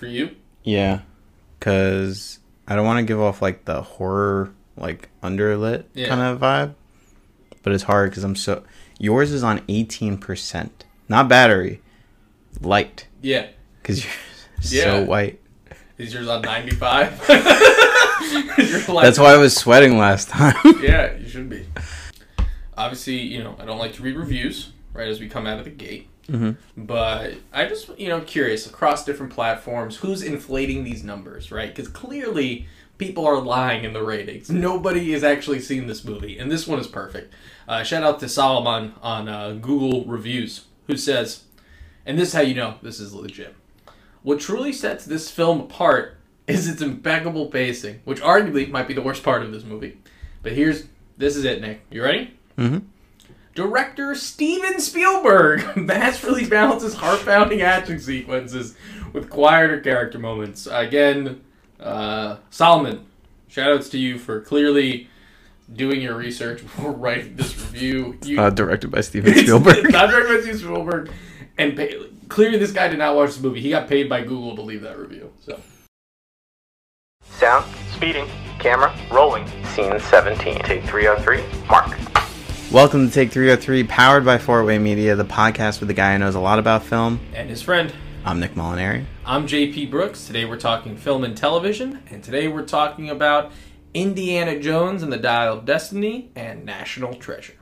for you. Yeah, because I don't want to give off like the horror, like underlit Yeah. kind of vibe. But it's hard because I'm so. Yours is on 18%. Not battery, light. Yeah. Because you're Yeah. so white. Is yours on 95? That's why I was sweating last time. Yeah, you should be. Obviously, you know, I don't like to read reviews right as we come out of the gate. Mhm. But I just, you know, curious across different platforms, who's inflating these numbers, right? Because clearly people are lying in the ratings. Nobody has actually seen this movie, and this one is perfect. Uh, shout out to Solomon on uh, Google Reviews, who says, and this is how you know this is legit. What truly sets this film apart is its impeccable pacing, which arguably might be the worst part of this movie. But here's this is it, Nick. You ready? Mhm. Director Steven Spielberg masterfully balances heart-pounding action sequences with quieter character moments. Again, uh, Solomon, shoutouts to you for clearly doing your research before writing this review. You, Uh, directed by Steven Spielberg. It's not directed by Steven Spielberg. And pay, clearly, this guy did not watch the movie. He got paid by Google to leave that review. So Sound, speeding, camera, rolling. Scene 17. Take 303. Mark. Welcome to Take 303, powered by Fortway Media, the podcast with the guy who knows a lot about film. and his friend. I'm Nick Molinari. I'm JP Brooks. Today we're talking film and television, and today we're talking about Indiana Jones and the Dial of Destiny and National Treasure.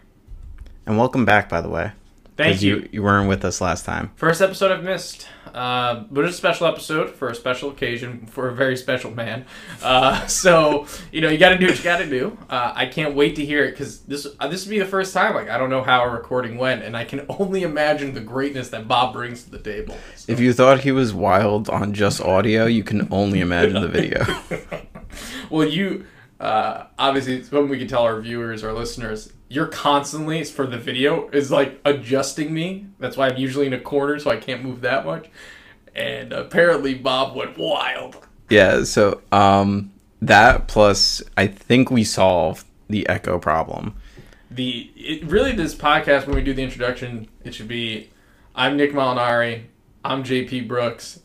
And welcome back, by the way. Thank 'Cause you. You weren't with us last time. First episode I've missed, uh, but it's a special episode for a special occasion for a very special man. Uh, so you know you got to do what you got to do. Uh, I can't wait to hear it because this uh, this will be the first time. Like I don't know how a recording went, and I can only imagine the greatness that Bob brings to the table. So- If you thought he was wild on just audio, you can only imagine the video. well, you uh, obviously it's when we can tell our viewers, our listeners, you're constantly for the video is like adjusting me. That's why I'm usually in a corner, so I can't move that much. And apparently, Bob went wild. yeah, so um that plus I think we solved the echo problem. The it, really this podcast when we do the introduction, it should be I'm Nick Molinari, I'm JP Brooks,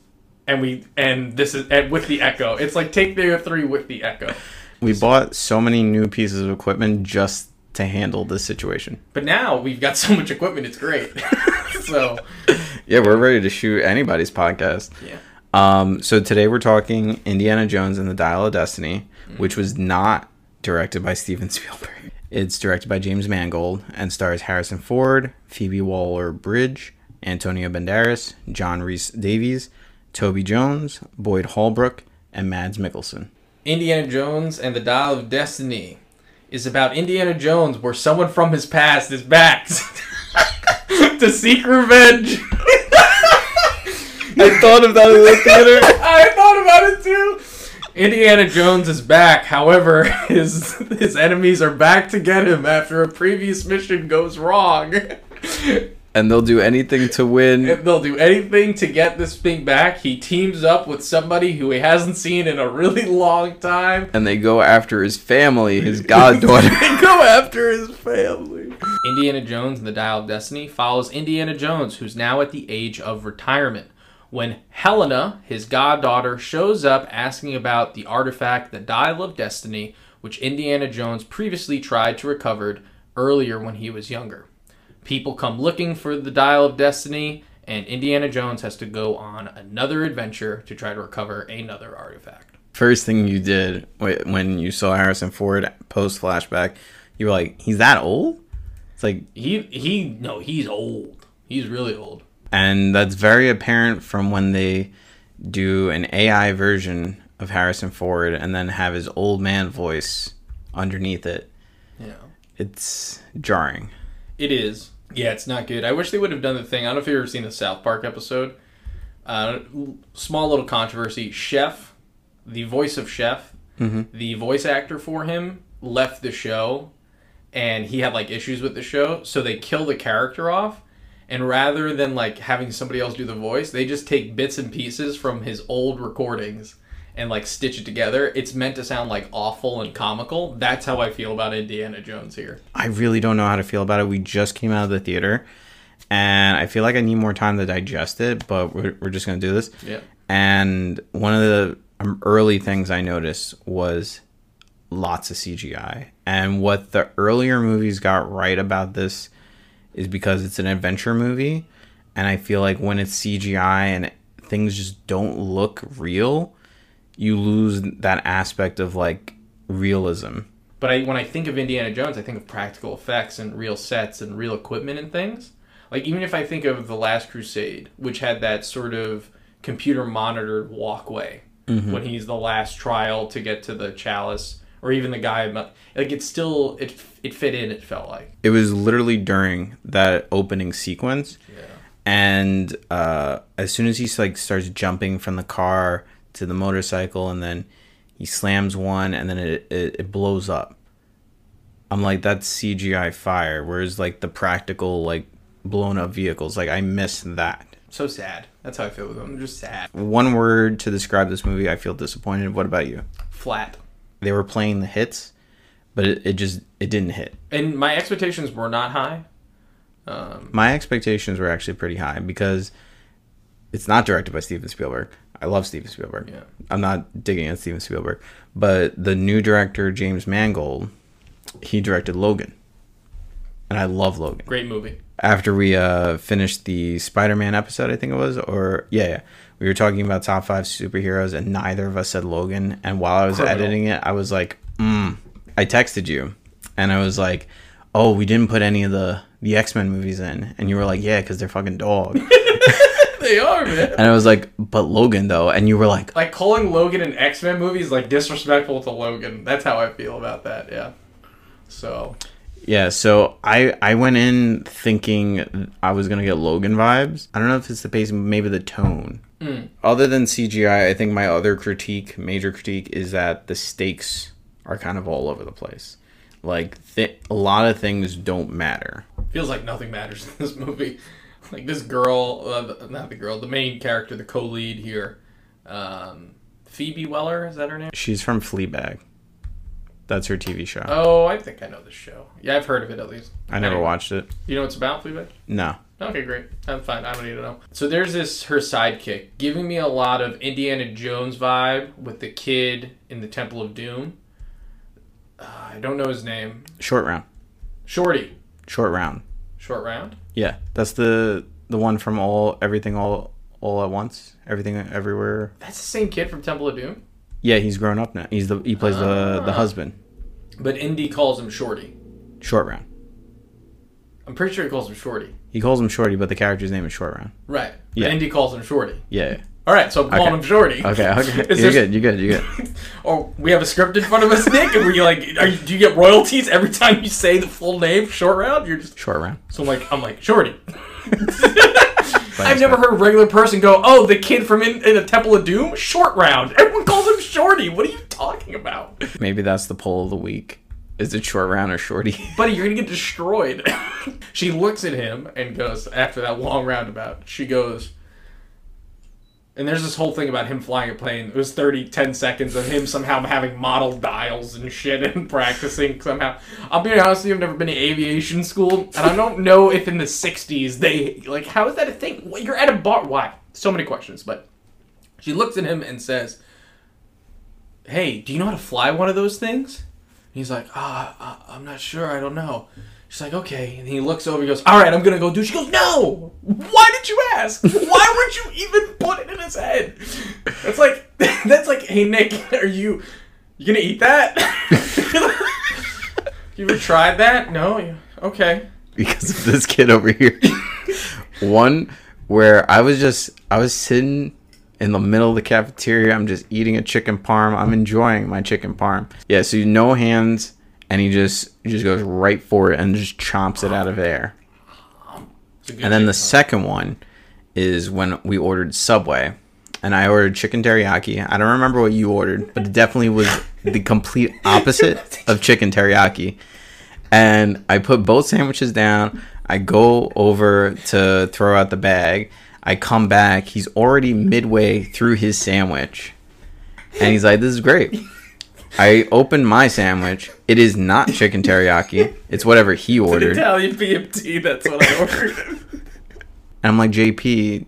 and we and this is and with the echo. It's like take the three with the echo. We bought so many new pieces of equipment just to handle this situation. But now we've got so much equipment, it's great. so Yeah, we're ready to shoot anybody's podcast. yeah. Um, so today we're talking Indiana Jones and the Dial of Destiny, which was not directed by Steven Spielberg. It's directed by James Mangold and stars Harrison Ford, Phoebe Waller-Bridge, Antonio Banderas, John Rhys-Davies, Toby Jones, Boyd Holbrook, and Mads Mikkelsen. Indiana Jones and the Dial of Destiny is about Indiana Jones where someone from his past is back to seek revenge. I thought of that in the theater. I thought about it too. Indiana Jones is back. However, his his enemies are back to get him after a previous mission goes wrong. And they'll do anything to win. And they'll do anything to get this thing back. He teams up with somebody who he hasn't seen in a really long time. And they go after his family, his goddaughter. they go after his family. Indiana Jones and the Dial of Destiny follows Indiana Jones, who's now at the age of retirement. When Helena, his goddaughter, shows up asking about the artifact, the Dial of Destiny, which Indiana Jones previously tried to recover earlier when he was younger. People come looking for the Dial of Destiny, and Indiana Jones has to go on another adventure to try to recover another artifact. First thing you did when you saw Harrison Ford post flashback, you were like, he's that old? It's like, He he no, he's old. He's really old. and that's very apparent from when they do an AI version of Harrison Ford and then have his old man voice underneath it. Yeah. It's jarring. It is. Yeah, it's not good. I wish they would have done the thing. I don't know if you've ever seen the South Park episode. Uh, small little controversy. Chef, the voice of Chef, the voice actor for him left the show, and he had like issues with the show, so they kill the character off. And rather than like having somebody else do the voice, they just take bits and pieces from his old recordings and like stitch it together. It's meant to sound like awful and comical. That's how I feel about Indiana Jones here. I really don't know how to feel about it. We just came out of the theater, and I feel like I need more time to digest it, but we're, we're just going to do this. Yeah. And one of the um, early things I noticed was lots of CGI. And what the earlier movies got right about this is because it's an adventure movie. And I feel like when it's CGI and things just don't look real, you lose that aspect of like realism. But I, when I think of Indiana Jones, I think of practical effects and real sets and real equipment and things. Like even if I think of The Last Crusade, which had that sort of computer monitored walkway when he's the last trial to get to the chalice, or even the guy like it's still it it fit in. It felt like It was literally during that opening sequence. And uh, as soon as he like starts jumping from the car to the motorcycle, and then he slams one, and then it, it, it blows up. I'm like, that's CGI fire. Whereas like the practical like blown up vehicles, like I miss that. so sad. That's how I feel with them. I'm Just sad, One word to describe this movie, I feel disappointed. What about you? flat. They were playing the hits, but it, it just it didn't hit. And my expectations were not high. Um, my expectations were actually pretty high because it's not directed by Steven Spielberg. I love Steven Spielberg. Yeah. I'm not digging at Steven Spielberg, but the new director James Mangold, he directed Logan, and I love Logan. great movie. After we uh, finished the Spider-Man episode, I think it was, or yeah, yeah, we were talking about top five superheroes, and neither of us said Logan. And while I was Criminal. editing it, I was like, mm. I texted you, and I was like, "Oh, we didn't put any of the the X Men movies in," and you were like, "Yeah, because they're fucking dog." They are man. and I was like, "But Logan though," and you were like, Like calling Logan an X Men movie is like disrespectful to Logan. That's how I feel about that. Yeah. So "Yeah." So I I went in thinking I was gonna get Logan vibes. I don't know if it's the pace, maybe the tone. Hmm. Other than CGI, I think my other critique, major critique, is that the stakes are kind of all over the place. Like th- a lot of things don't matter. feels like nothing matters in this movie. Like this girl, uh, not the girl, the main character, the co-lead here, um, Phoebe Weller. Is that her name? She's from Fleabag. That's her TV show. Oh, I think I know this show. Yeah, I've heard of it at least. I never Anyway, watched it. You know what it's about, Fleabag? No. Okay, great. I'm fine. I don't need to know. So there's this her sidekick giving me a lot of Indiana Jones vibe with the kid in the Temple of Doom. Uh, I don't know his name. Short round. Shorty. Short round. Short round. Yeah, that's the the one from all everything all all at once. Everything everywhere. That's the same kid from Temple of Doom. Yeah, he's grown up now. He's the he plays the the Ah. husband. But Indy calls him Shorty. Short round. I'm pretty sure he calls him Shorty. He calls him Shorty, but the character's name is Short round. Right. Yeah. But Indy calls him Shorty. Yeah. All right, so I'm calling Okay. him Shorty. Okay. Okay. Is you're there- good. You're good. You're good. Oh, we have a script in front of us, Nick, and we're like, are you, do you get royalties every time you say the full name, Short Round? You're just Short round. so I'm like, I'm like Shorty. I've never heard a regular person go, "Oh, the kid from in, in a Temple of Doom, Short Round." Everyone calls him Shorty. What are you talking about, Maybe that's the poll of the week. Is it short round or shorty? buddy? You're gonna get destroyed. she looks at him and goes, after that long roundabout, she goes. And there's this whole thing about him flying a plane. It was 30, 10 seconds of him somehow having model dials and shit and practicing somehow. I'll be honest with you, I've never been to aviation school, and I don't know if in the 60s they, like, how is that a thing? You're at a bar. Why? So many questions, but she looks at him and says, Hey, do you know how to fly one of those things? He's like, Ah, I'm not sure. I don't know. She's like, okay. And he looks over. He goes, all right, I'm gonna go do. She goes, no. Why did you ask? Why would you even put it in his head? That's like, that's like, hey Nick, are you, you gonna eat that? you ever tried that? No. Okay. because of this kid over here. One where I was just I was sitting in the middle of the cafeteria. I'm just eating a chicken parm. I'm enjoying my chicken parm. Yeah, so you no hands, and he just just goes right for it and just chomps it out of there. It's a good And then the second one is when we ordered Subway, and I ordered chicken teriyaki. I don't remember what you ordered, but it definitely was the complete opposite of chicken teriyaki. And I put both sandwiches down. I go over to throw out the bag. I come back. He's already midway through his sandwich. And he's like, This is great. I open my sandwich. It is not chicken teriyaki. It's whatever he An ordered. Italian BMT. That's what I ordered. And I'm like, JP,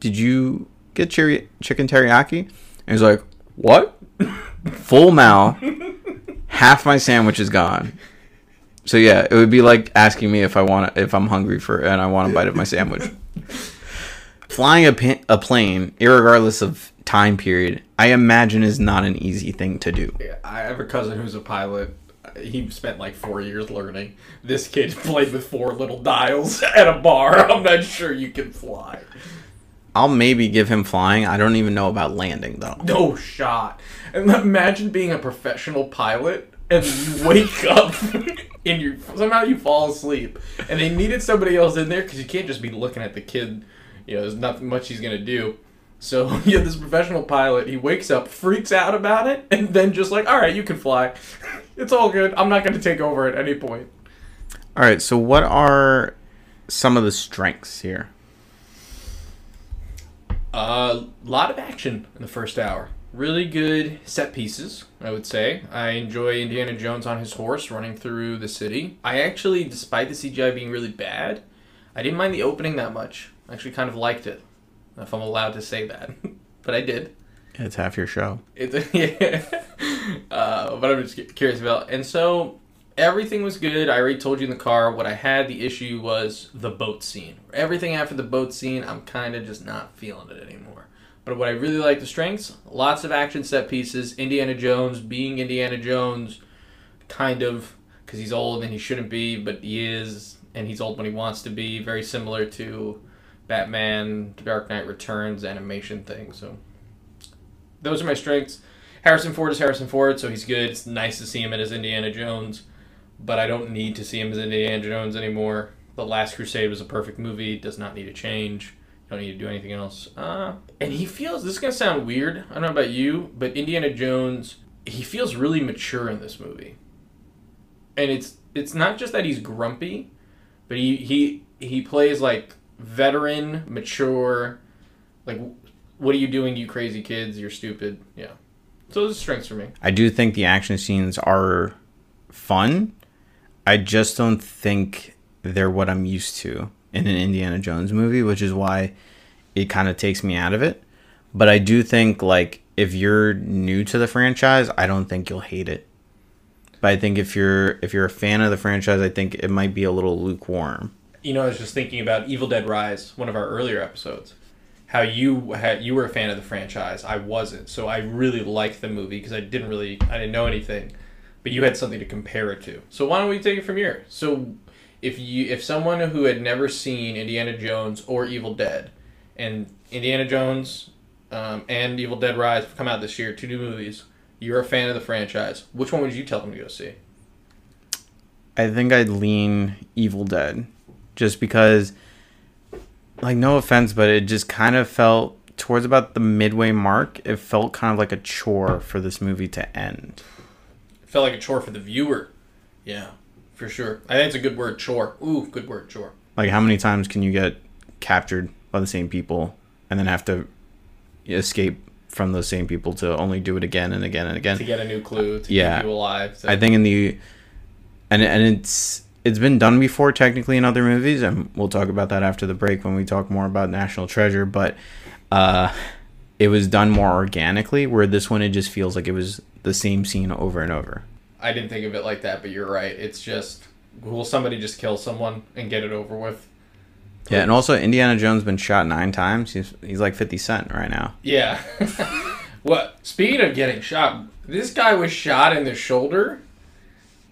did you get chiri- chicken teriyaki?" And he's like, "What?" Full mouth. Half my sandwich is gone. So yeah, it would be like asking me if I want if I'm hungry for and I want a bite of my sandwich. Flying a, pa- a plane, irregardless of time period, I imagine is not an easy thing to do. Yeah, I have a cousin who's a pilot. He spent like four years learning. This kid played with four little dials at a bar. I'm not sure you can fly. I'll maybe give him flying. I don't even know about landing though. No shot. And imagine being a professional pilot and you wake up and you somehow you fall asleep and they needed somebody else in there because you can't just be looking at the kid. You know, there's nothing much he's gonna do. So you have this professional pilot. He wakes up, freaks out about it, and then just like, all right, you can fly. It's all good. I'm not gonna take over at any point. All right, so what are some of the strengths here? A uh, lot of action in the first hour. Really good set pieces, I would say. I enjoy Indiana Jones on his horse running through the city. I actually, despite the CGI being really bad, I didn't mind the opening that much. I actually kind of liked it, if I'm allowed to say that. but I did. It's half your show. It's yeah. uh, but I'm just curious about. And so everything was good. I already told you in the car. What I had the issue was the boat scene. Everything after the boat scene, I'm kind of just not feeling it anymore. But what I really like the strengths, lots of action set pieces. Indiana Jones being Indiana Jones, kind of because he's old and he shouldn't be, but he is, and he's old when he wants to be. Very similar to Batman, Dark Knight Returns animation thing. So those are my strengths. Harrison Ford is Harrison Ford, so he's good. It's nice to see him in as Indiana Jones, but I don't need to see him as Indiana Jones anymore. The Last Crusade was a perfect movie. Does not need to change. Don't need to do anything else. Uh, and he feels this is gonna sound weird. I don't know about you, but Indiana Jones, he feels really mature in this movie. And it's it's not just that he's grumpy, but he he he plays like veteran, mature, like what are you doing, you crazy kids? You're stupid. Yeah. So those are strengths for me. I do think the action scenes are fun. I just don't think they're what I'm used to in an Indiana Jones movie, which is why it kind of takes me out of it. But I do think like if you're new to the franchise, I don't think you'll hate it. But I think if you're if you're a fan of the franchise, I think it might be a little lukewarm. You know, I was just thinking about Evil Dead Rise, one of our earlier episodes. How you had you were a fan of the franchise, I wasn't. So I really liked the movie because I didn't really I didn't know anything, but you had something to compare it to. So why don't we take it from here? So if you if someone who had never seen Indiana Jones or Evil Dead, and Indiana Jones um, and Evil Dead Rise have come out this year, two new movies. You're a fan of the franchise. Which one would you tell them to go see? I think I'd lean Evil Dead, just because, like, no offense, but it just kind of felt towards about the midway mark. It felt kind of like a chore for this movie to end. It felt like a chore for the viewer. Yeah, for sure. I think it's a good word, chore. Ooh, good word, chore. Like, how many times can you get captured by the same people and then have to escape from those same people to only do it again and again and again? To get a new clue, to Yeah. keep you alive. to- I think in the and and it's it's been done before technically in other movies, and we'll talk about that after the break when we talk more about National Treasure. But uh, it was done more organically, where this one it just feels like it was the same scene over and over. I didn't think of it like that, but you're right. It's just will somebody just kill someone and get it over with? Yeah, and also Indiana Jones been shot nine times. He's he's like Fifty Cent right now. Yeah. what? Speaking of getting shot, this guy was shot in the shoulder.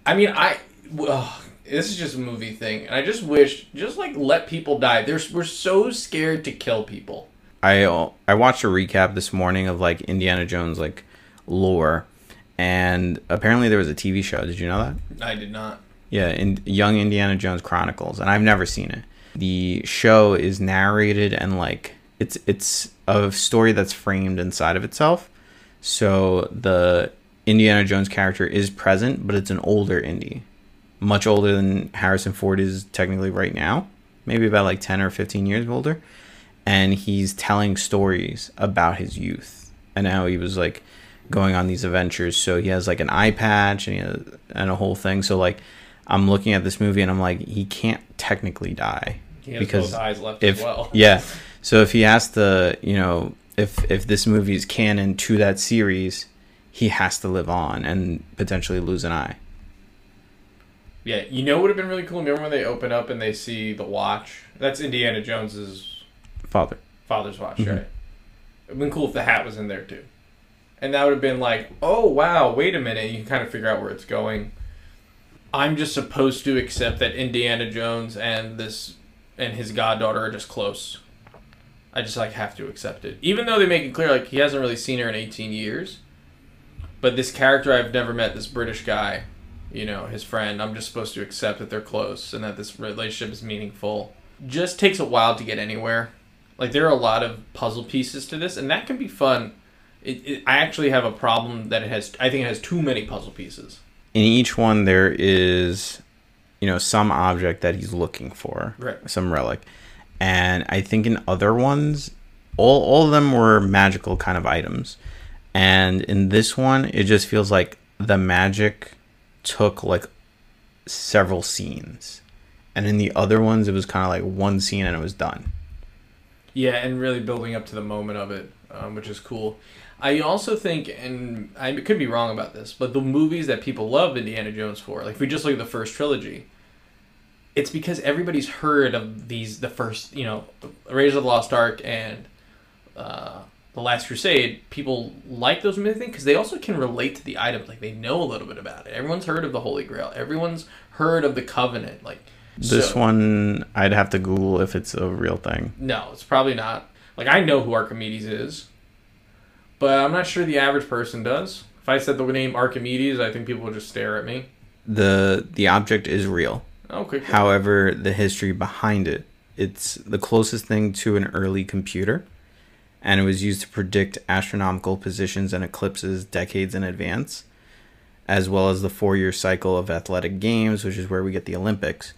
I mean, I. Ugh, this is just a movie thing, and I just wish, just like let people die. There's, we're so scared to kill people. I uh, I watched a recap this morning of like Indiana Jones like lore, and apparently there was a TV show. Did you know that? I did not. Yeah, in Young Indiana Jones Chronicles, and I've never seen it. The show is narrated and like it's it's a story that's framed inside of itself. So the Indiana Jones character is present, but it's an older Indy, much older than Harrison Ford is technically right now, maybe about like ten or fifteen years older, and he's telling stories about his youth and how he was like going on these adventures. So he has like an eye patch and he has, and a whole thing. So like I'm looking at this movie and I'm like, he can't technically die He has because both eyes left if as well. yeah, so if he has to, you know, if if this movie is canon to that series, he has to live on and potentially lose an eye. Yeah, you know what would have been really cool? Remember when they open up and they see the watch? That's Indiana Jones's Father. father's watch, Mhm. right? It'd been cool if the hat was in there too. And that would have been like, oh wow, wait a minute, you can kind of figure out where it's going. I'm just supposed to accept that Indiana Jones and this and his goddaughter are just close. I just like have to accept it. Even though they make it clear like he hasn't really seen her in 18 years. But this character I've never met, this British guy, you know, his friend, I'm just supposed to accept that they're close and that this relationship is meaningful. Just takes a while to get anywhere. Like there are a lot of puzzle pieces to this, and that can be fun. It, it, I actually have a problem that it has. I think it has too many puzzle pieces. In each one, there is, you know, some object that he's looking for, Right. some relic, and I think in other ones, all all of them were magical kind of items, and in this one, it just feels like the magic took like several scenes, and in the other ones, it was kind of like one scene and it was done. Yeah, and really building up to the moment of it, um, which is cool. I also think, and I could be wrong about this, but the movies that people love Indiana Jones for, like if we just look at the first trilogy, it's because everybody's heard of these, the first, you know, Raiders of the Lost Ark and uh, The Last Crusade. People like those movies because they also can relate to the items. Like they know a little bit about it. Everyone's heard of the Holy Grail. Everyone's heard of the Covenant. Like This so- one, I'd have to Google if it's a real thing. No, it's probably not. Like I know who Archimedes is, but I'm not sure the average person does. If I said the name Archimedes, I think people would just stare at me. the The object is real. Okay. cool. However, the history behind it, it's the closest thing to an early computer, and it was used to predict astronomical positions and eclipses decades in advance, as well as the four year cycle of athletic games, which is where we get the Olympics.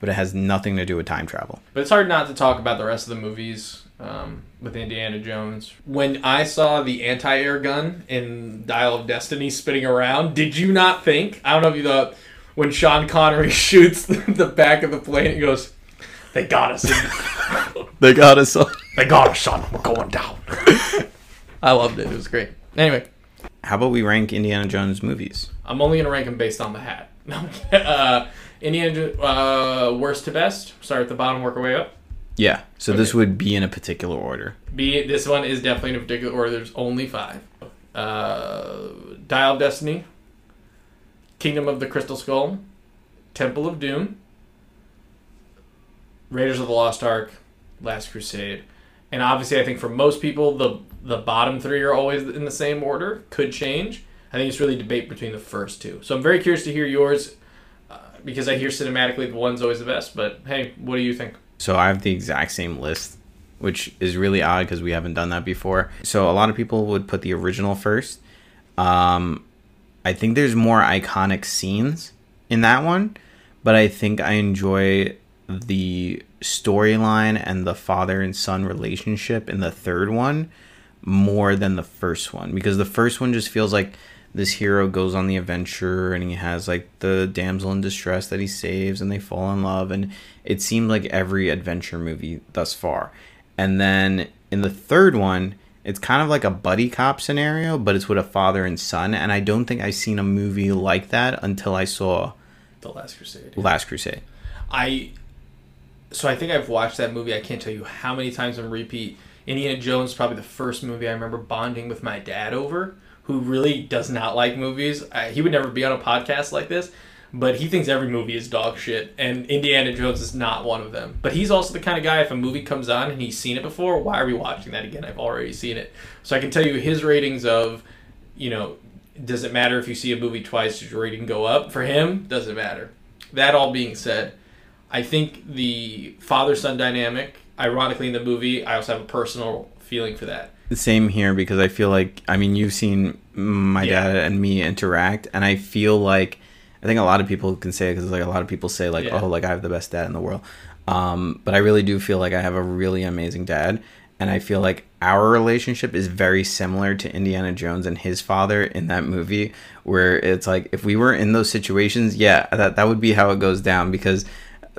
But it has nothing to do with time travel. But it's hard not to talk about the rest of the movies um, with Indiana Jones. When I saw the anti-air gun in Dial of Destiny spinning around, did you not think? I don't know if you thought when Sean Connery shoots the, the back of the plane, he goes, "They got us! They got us all. They got us, son. We're going down." I loved it. It was great. Anyway, How about we rank Indiana Jones movies? I'm only gonna rank them based on the hat. uh, Indiana Jo- uh, worst to best. Start at the bottom, work our way up. Yeah, so this would be in a particular order. B. This one is definitely in a particular order. There's only five. Uh, Dial of Destiny, Kingdom of the Crystal Skull, Temple of Doom, Raiders of the Lost Ark, Last Crusade, and obviously I think for most people the the bottom three are always in the same order. Could change. I think it's really debate between the first two. So I'm very curious to hear yours uh, because I hear cinematically the one's always the best. But hey, what do you think? So I have the exact same list, which is really odd because we haven't done that before. So a lot of people would put the original first. Um, I think there's more iconic scenes in that one, but I think I enjoy the storyline and the father and son relationship in the third one more than the first one. Because the first one just feels like this hero goes on the adventure and he has like the damsel in distress that he saves and they fall in love. And it seemed like every adventure movie thus far. And then in the third one it's kind of like a buddy cop scenario but it's with a father and son. And i don't think i've seen a movie like that until i saw The Last Crusade. last crusade. I so I think I've watched that movie. I can't tell you how many times on repeat. Indiana Jones probably the first movie I remember bonding with my dad over, who really does not like movies. I, he would never be on a podcast like this, but he thinks every movie is dog shit, and Indiana Jones is not one of them. But he's also the kind of guy if a movie comes on and he's seen it before, why are we watching that again? I've already seen it. So I can tell you his ratings of, you know, does it matter if you see a movie twice? Does your rating go up? For him, doesn't matter. That all being said, I think the father son dynamic, ironically in the movie, I also have a personal feeling for that. Same here because I feel like I mean you've seen my Yeah. dad and me interact, and I feel like I think a lot of people can say because like a lot of people say like Yeah. oh like I have the best dad in the world, um, but I really do feel like I have a really amazing dad, and I feel like our relationship is very similar to Indiana Jones and his father in that movie, where it's like if we were in those situations, yeah, that that would be how it goes down because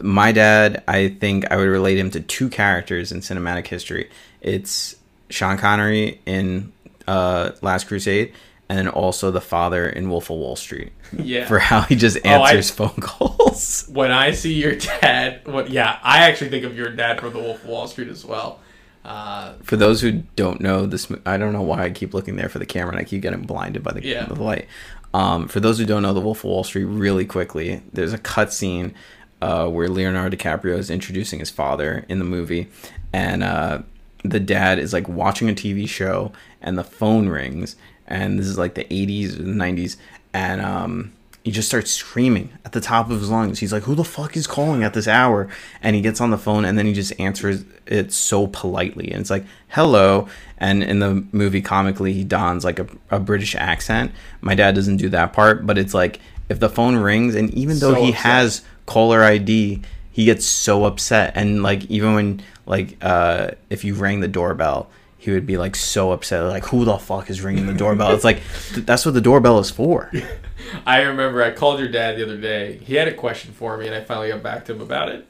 my dad, I think I would relate him to two characters in cinematic history. It's Sean Connery in uh, Last Crusade, and then also the father in Wolf of Wall Street Yeah. for how he just Oh, I- answers phone calls. when I see your dad, what? Yeah, I actually think of your dad from The Wolf of Wall Street as well. Uh, For those who don't know this, I don't know why I keep looking there for the camera and I keep getting blinded by the, Yeah. the light. Um, for those who don't know the Wolf of Wall Street, really quickly, there's a cut scene uh, where Leonardo DiCaprio is introducing his father in the movie, and uh, the dad is like watching a TV show, and the phone rings, and this is like the 80s or the 90s, and um, he just starts screaming at the top of his lungs. He's like, "Who the fuck is calling at this hour?" And he gets on the phone, and then he just answers it so politely, and it's like, "Hello." And in the movie, comically, he dons like a, a British accent. My dad doesn't do that part, but it's like if the phone rings, and even though So he upset. has caller ID, he gets so upset, and like even when like uh if you rang the doorbell. He would be like so upset, like who the fuck is ringing the doorbell? It's like th- that's what the doorbell is for. I remember I called your dad the other day. He had a question for me, and I finally got back to him about it.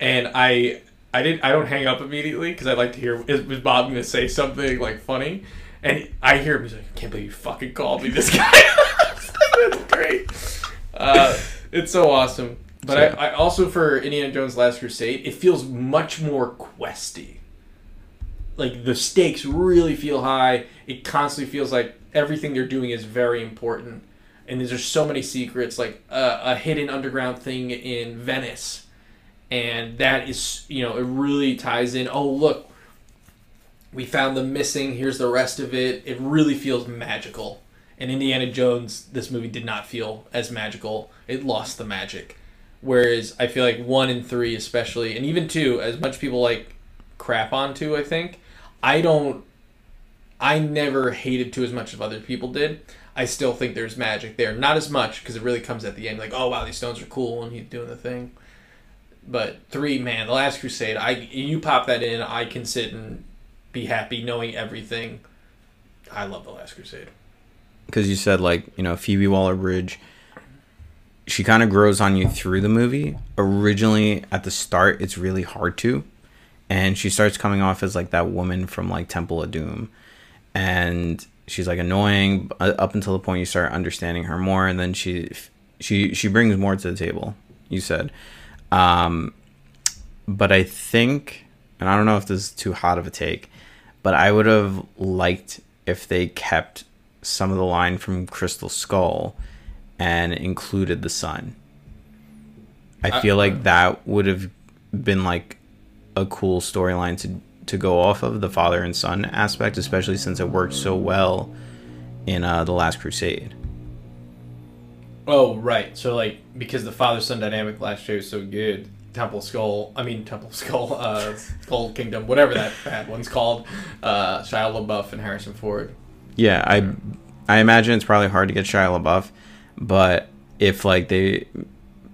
And I, I didn't. I don't hang up immediately because I like to hear is, is Bob going to say something like funny. And I hear him. He's like, "I can't believe you fucking called me, this guy." That's great. Uh, it's so awesome. But So- I, I also for Indiana Jones Last Crusade, it feels much more questy. Like the stakes really feel high. It constantly feels like everything they're doing is very important, and there's just so many secrets, like uh, a hidden underground thing in Venice, and that is you know it really ties in. Oh look, we found them missing. Here's the rest of it. It really feels magical. And Indiana Jones, this movie did not feel as magical. It lost the magic. Whereas I feel like one and three, especially, and even two, as much people like crap on two, I think, I don't. I never hated two as much as other people did. I still think there's magic there. Not as much because it really comes at the end, like, oh wow, these stones are cool, and he's doing the thing. But three, man, the Last Crusade. I you pop that in, I can sit and be happy knowing everything. I love the Last Crusade. because you said like you know Phoebe Waller Bridge. She kind of grows on you through the movie. Originally, at the start, it's really hard to, and she starts coming off as like that woman from like Temple of Doom, and she's like annoying uh, up until the point you start understanding her more, and then she she she brings more to the table. You said, um, but I think, and I don't know if this is too hot of a take, but I would have liked if they kept some of the line from Crystal Skull and included the sun. I I- feel like that would have been like a cool storyline to to go off of the father and son aspect, especially since it worked so well in uh, the Last Crusade. Oh right, so like because the father son dynamic last year was so good, Temple Skull. I mean Temple Skull, uh, Skull Kingdom, whatever that bad one's called. Uh, Shia LaBeouf and Harrison Ford. Yeah, I I imagine it's probably hard to get Shia LaBeouf, but if like they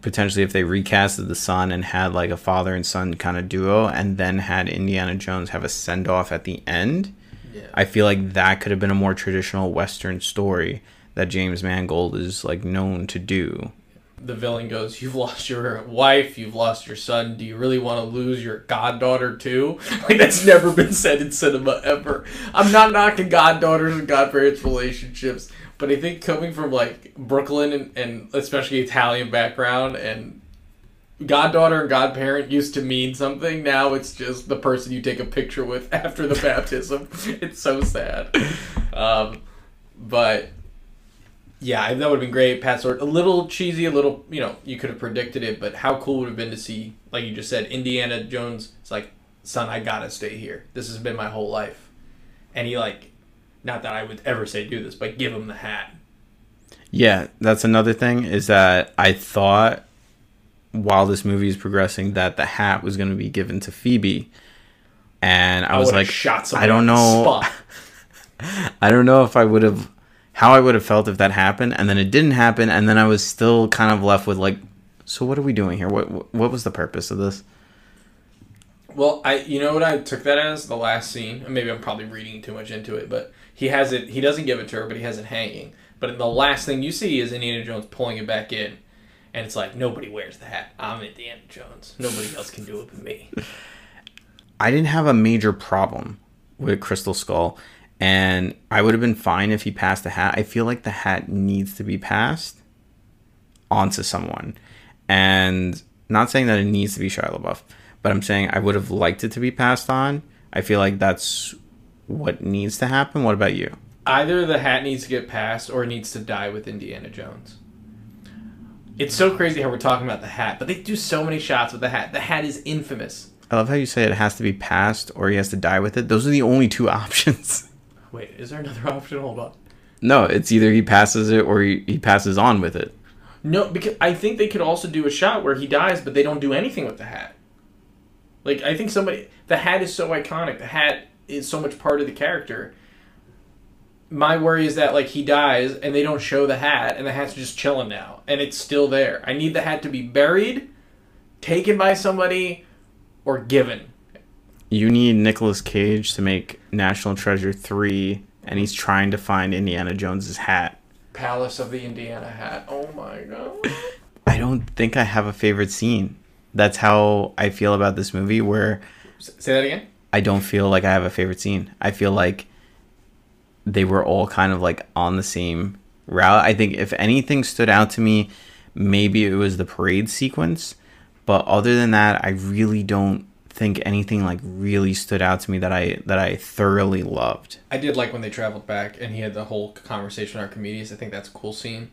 potentially if they recasted the son and had like a father and son kind of duo, and then had Indiana Jones have a send off at the end, Yeah. I feel like that could have been a more traditional Western story that James Mangold is like known to do. the villain goes, "You've lost your wife, you've lost your son. Do you really want to lose your goddaughter too?" Like that's never been said in cinema ever. I'm not knocking goddaughters and godparents relationships, but I think coming from like Brooklyn and, and especially Italian background and goddaughter and godparent used to mean something. Now it's just the person you take a picture with after the baptism. It's so sad. Um, but yeah, that would have been great. Pat a little cheesy, a little, you know, you could have predicted it, but how cool would have been to see, like you just said, Indiana Jones. It's like, son, I gotta stay here. This has been my whole life, and he like, not that I would ever say do this, but give him the hat. Yeah, that's another thing is that I thought while this movie is progressing that the hat was going to be given to Phoebe, and I, I was like, shot I don't know. I don't know if I would have, how I would have felt if that happened, and then it didn't happen, and then I was still kind of left with like, so what are we doing here? What what, what was the purpose of this? Well, I you know what I took that as the last scene. Maybe I'm probably reading too much into it, but he has it. He doesn't give it to her, but he has it hanging. But the last thing you see is Indiana Jones pulling it back in, and it's like nobody wears the hat. I'm Indiana Jones. Nobody else can do it but me. I didn't have a major problem with Crystal Skull, and I would have been fine if he passed the hat. I feel like the hat needs to be passed onto someone, and not saying that it needs to be Shia LaBeouf, but I'm saying I would have liked it to be passed on. I feel like that's what needs to happen. What about you? Either the hat needs to get passed or it needs to die with Indiana Jones. It's so crazy how we're talking about the hat, but they do so many shots with the hat. The hat is infamous. I love how you say it has to be passed or he has to die with it. Those are the only two options. Wait, is there another option? Hold on. No, it's either he passes it or he, he passes on with it. No, because I think they could also do a shot where he dies, but they don't do anything with the hat. Like I think somebody, the hat is so iconic. The hat is so much part of the character. My worry is that like he dies and they don't show the hat, and the hat's just chilling now, and it's still there. I need the hat to be buried, taken by somebody, or given. You need Nicolas Cage to make National Treasure 3 and he's trying to find Indiana Jones's hat. Palace of the Indiana hat. Oh my god. I don't think I have a favorite scene. That's how I feel about this movie where Say that again. I don't feel like I have a favorite scene. I feel like they were all kind of like on the same route. I think if anything stood out to me, maybe it was the parade sequence. But other than that, I really don't think anything like really stood out to me that I that I thoroughly loved. I did like when they traveled back and he had the whole conversation with Archimedes. I think that's a cool scene,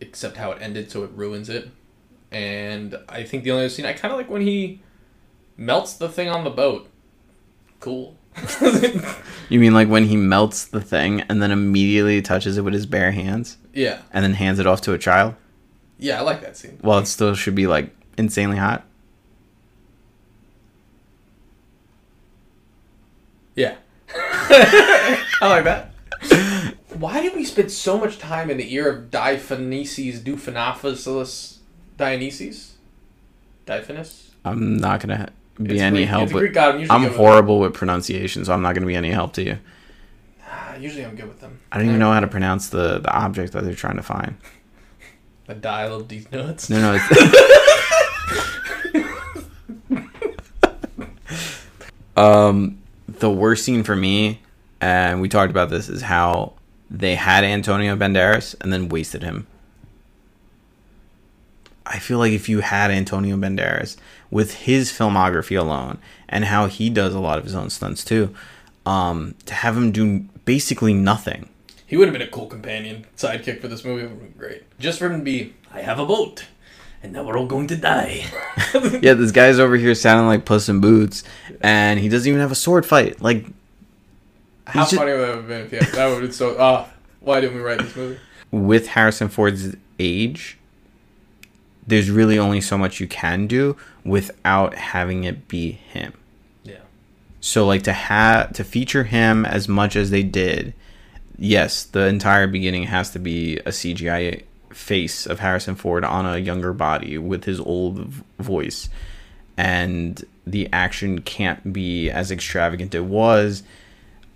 except how it ended, so it ruins it. And I think the only other scene I kind of like when he melts the thing on the boat. Cool. You mean like when he melts the thing and then immediately touches it with his bare hands yeah, and then hands it off to a child? yeah, I like that scene. Well, it still should be like insanely hot. Yeah, I like that. Why did we spend so much time in the ear of Dionysius Duphanophysis Dionysius? Diaphanous? I'm not gonna be It's any Greek- help with. God. I'm I'm good with horrible with pronunciation, so I'm not gonna be any help to you. Usually I'm good with them. I don't even know how to pronounce the the object that they're trying to find. The dial of these nuts. No, no. It's um, the worst scene for me, and we talked about this, is how they had Antonio Banderas and then wasted him. I feel like if you had Antonio Banderas with his filmography alone and how he does a lot of his own stunts too, um, to have him do basically nothing. He would have been a cool companion sidekick for this movie. Would have been great. Just for him to be, I have a boat, and now we're all going to die. Yeah, this guy's over here sounding like Puss in Boots, and he doesn't even have a sword fight. Like, How just- funny would that have been if he that would have been so. Ah, why didn't we write this movie? with Harrison Ford's age, there's really only so much you can do without having it be him. Yeah. So like to have to feature him as much as they did, yes, the entire beginning has to be a CGI face of Harrison Ford on a younger body with his old voice. And the action can't be as extravagant it was.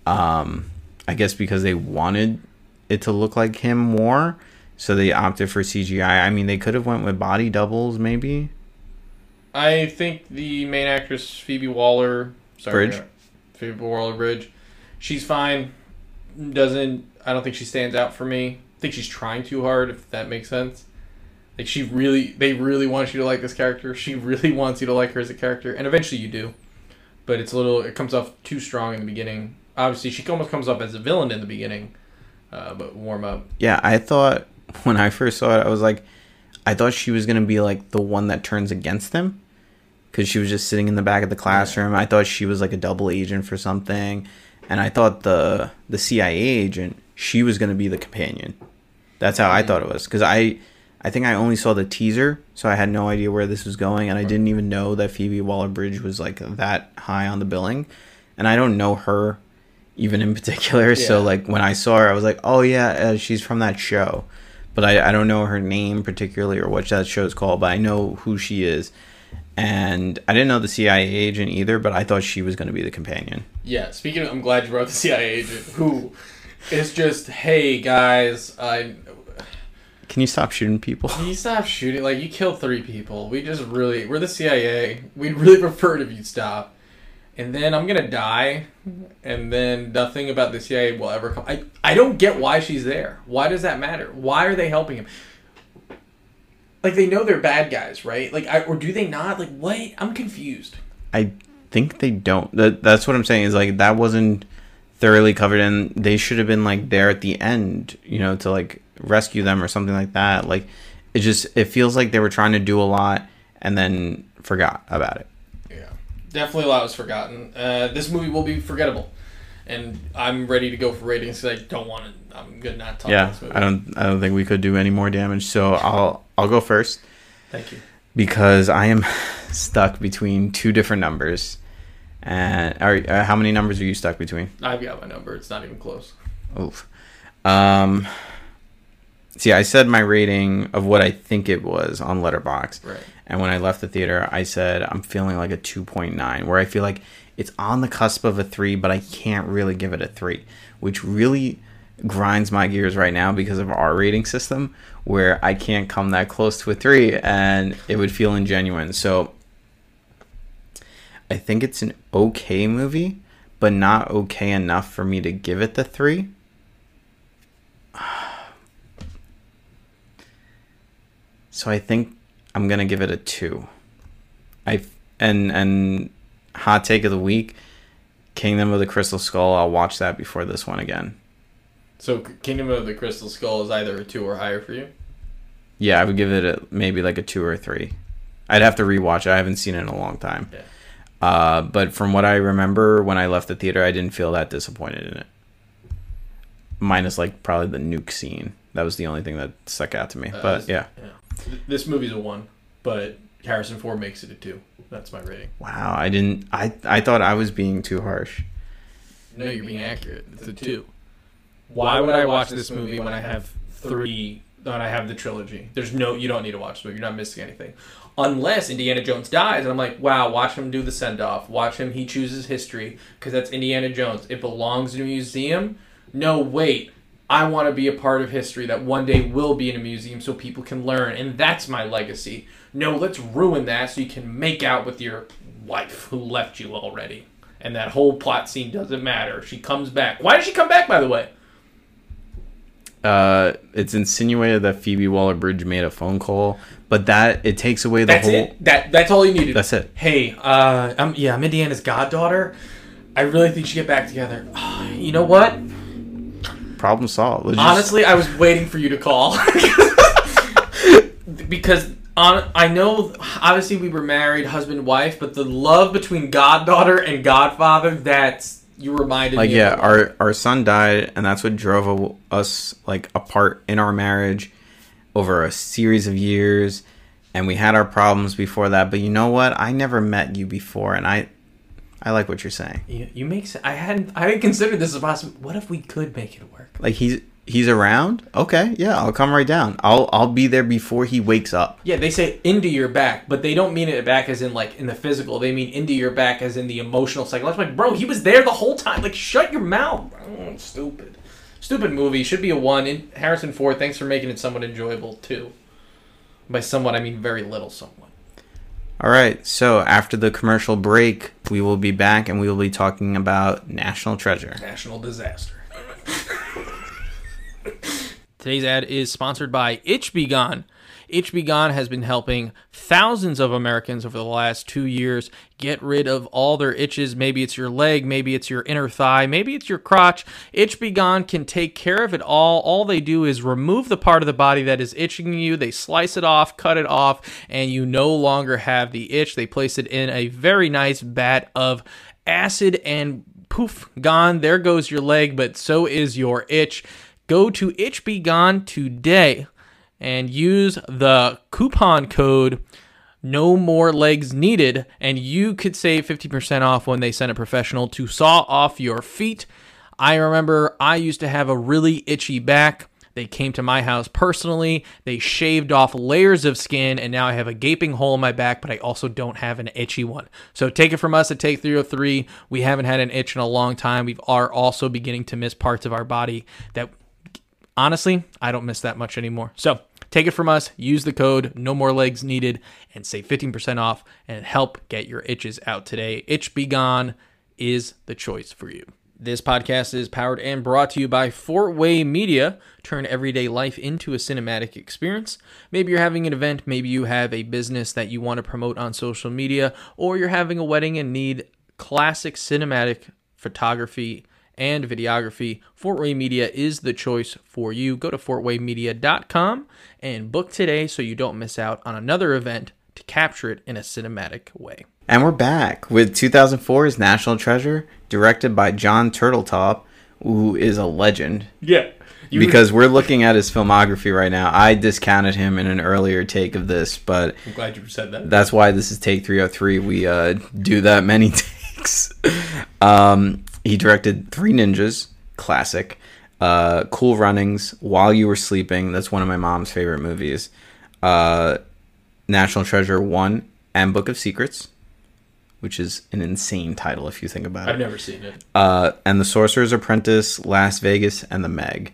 Um I guess because they wanted it to look like him more, so they opted for CGI. I mean, they could have went with body doubles maybe. I think the main actress Phoebe Waller, sorry, Bridge? Phoebe Waller Bridge, she's fine. Doesn't I don't think she stands out for me. I think she's trying too hard, if that makes sense. Like she really, they really want you to like this character. She really wants you to like her as a character, and eventually you do. But it's a little, it comes off too strong in the beginning. Obviously, she almost comes up as a villain in the beginning, uh, but warm up. Yeah, I thought when I first saw it, I was like, I thought she was gonna be like the one that turns against them, because she was just sitting in the back of the classroom. I thought she was like a double agent for something, and I thought the the CIA agent she was gonna be the companion. That's how I thought it was, because I I think I only saw the teaser, so I had no idea where this was going, and I didn't even know that Phoebe Waller Bridge was like that high on the billing, and I don't know her even in particular. So like when I saw her, I was like, oh yeah, uh, she's from that show, but I, I don't know her name particularly or what that show's called, but I know who she is. And I didn't know the CIA agent either, but I thought she was going to be the companion. Yeah, speaking of, I'm glad you brought the CIA agent, who is just, hey guys, I Can you stop shooting people? You stop shooting. Like you killed three people. We just really we're the CIA. We'd really prefer it if you stop. And then I'm gonna die, and then nothing about the CIA will ever come. I I don't get why she's there. Why does that matter? Why are they helping him? Like they know they're bad guys, right? Like, I, or do they not? Like, what? I'm confused. I think they don't. That that's what I'm saying is like that wasn't thoroughly covered, and they should have been like there at the end, you know, to like rescue them or something like that. Like it just it feels like they were trying to do a lot and then forgot about it. Definitely a lot was forgotten. Uh, this movie will be forgettable, and I'm ready to go for ratings because I don't want to. I'm gonna not talk about Yeah, this movie. I don't I don't think we could do any more damage. So I'll I'll go first Thank you. because I am stuck between two different numbers. And are, uh, how many numbers are you stuck between? I've got my number. It's not even close. Oof. Um. See, I said my rating of what I think it was on Letterboxd, Right. And when I left the theater, I said I'm feeling like a 2.9, where I feel like it's on the cusp of a three, but I can't really give it a three, which really grinds my gears right now because of our rating system, where I can't come that close to a three, and it would feel ingenuine. So I think it's an okay movie, but not okay enough for me to give it the three. So I think I'm gonna give it a two. I and and hot take of the week, Kingdom of the Crystal Skull. I'll watch that before this one again. So Kingdom of the Crystal Skull is either a two or higher for you. Yeah, I would give it a, maybe like a two or a three. I'd have to rewatch it. I haven't seen it in a long time. Yeah. Uh, but from what I remember when I left the theater, I didn't feel that disappointed in it. Minus like probably the nuke scene. That was the only thing that stuck out to me. Uh, but yeah. Th- This movie's a one, but Harrison Ford makes it a two. That's my rating. Wow, I didn't. I I thought I was being too harsh. No, you're being accurate. It's a two. Why would I watch this movie when I have three? When I have the trilogy, there's no. You don't need to watch the movie. You're not missing anything, unless Indiana Jones dies, and I'm like, wow, watch him do the send off. Watch him. He chooses history because that's Indiana Jones. It belongs in a museum. No, wait. I want to be a part of history that one day will be in a museum so people can learn, and that's my legacy. No, let's ruin that so you can make out with your wife who left you already. And that whole plot scene doesn't matter. She comes back. Why did she come back, by the way? Uh, it's insinuated that Phoebe Waller-Bridge made a phone call, but that it takes away the That's whole. it. That that's all you needed. That's it. Hey, uh, I'm yeah, I'm Indiana's goddaughter. I really think she get back together. you know what? Problem solved. Let's just- Honestly, I was waiting for you to call because on I know obviously we were married, husband wife, but the love between goddaughter and godfather that's you reminded like me. Like yeah our our son died and that's what drove a- us like apart in our marriage over a series of years and we had our problems before that but you know what i never met you before and i i like what you're saying You, you make sense. I hadn't I hadn't considered this as possible. What if we could make it work? like he's he's around okay yeah i'll come right down i'll i'll be there before he wakes up Yeah, they say into your back, but they don't mean it back as in like in the physical. They mean into your back as in the emotional, psychological. Like, bro, he was there the whole time. Like, shut your mouth. Oh, stupid, stupid movie. Should be a one. And Harrison Ford, thanks for making it somewhat enjoyable too. By somewhat, I mean very little. Somewhat. All right so after the commercial break we will be back and we will be talking about national treasure National disaster. Today's ad is sponsored by Itch Be Gone. Itch Be Gone has been helping thousands of Americans over the last two years get rid of all their itches. Maybe it's your leg, maybe it's your inner thigh, maybe it's your crotch. Itch Be Gone can take care of it all. All they do is remove the part of the body that is itching you. They slice it off, cut it off, and you no longer have the itch. They place it in a very nice vat of acid and poof, gone. There goes your leg, but so is your itch. Go to Itch Be Gone today and use the coupon code no more legs needed and you could save 50% off when they send a professional to saw off your feet. I remember i used to have a really itchy back. They came to my house personally. They shaved off layers of skin and now i have a gaping hole in my back but i also don't have an itchy one. So take it from us at take 303 we haven't had an itch in a long time. We are also beginning to miss parts of our body that honestly, I don't miss that much anymore. So Take it from us, use the code no more legs needed and save 15% off and help get your itches out today. Itch Be Gone is the choice for you. This podcast is powered and brought to you by Fortway Media. Turn everyday life into a cinematic experience. Maybe you're having an event, maybe you have a business that you want to promote on social media, or you're having a wedding and need classic cinematic photography and videography. Fortway Media is the choice for you. Go to fortwaymedia.com and book today so you don't miss out on another event to capture it in a cinematic way. And we're back with 2004's National Treasure, directed by Jon Turteltaub, who is a legend. Yeah. You, Because we're looking at his filmography right now. I discounted him in an earlier take of this, but I'm glad you said that. that's why this is take 303. We uh, do that many takes. Um, he directed Three Ninjas, classic. Uh, cool Runnings, While You Were Sleeping. That's one of my mom's favorite movies. Uh, National Treasure 1 and Book of Secrets, which is an insane title if you think about it. I've never seen it. Uh, and The Sorcerer's Apprentice, Last Vegas, and The Meg.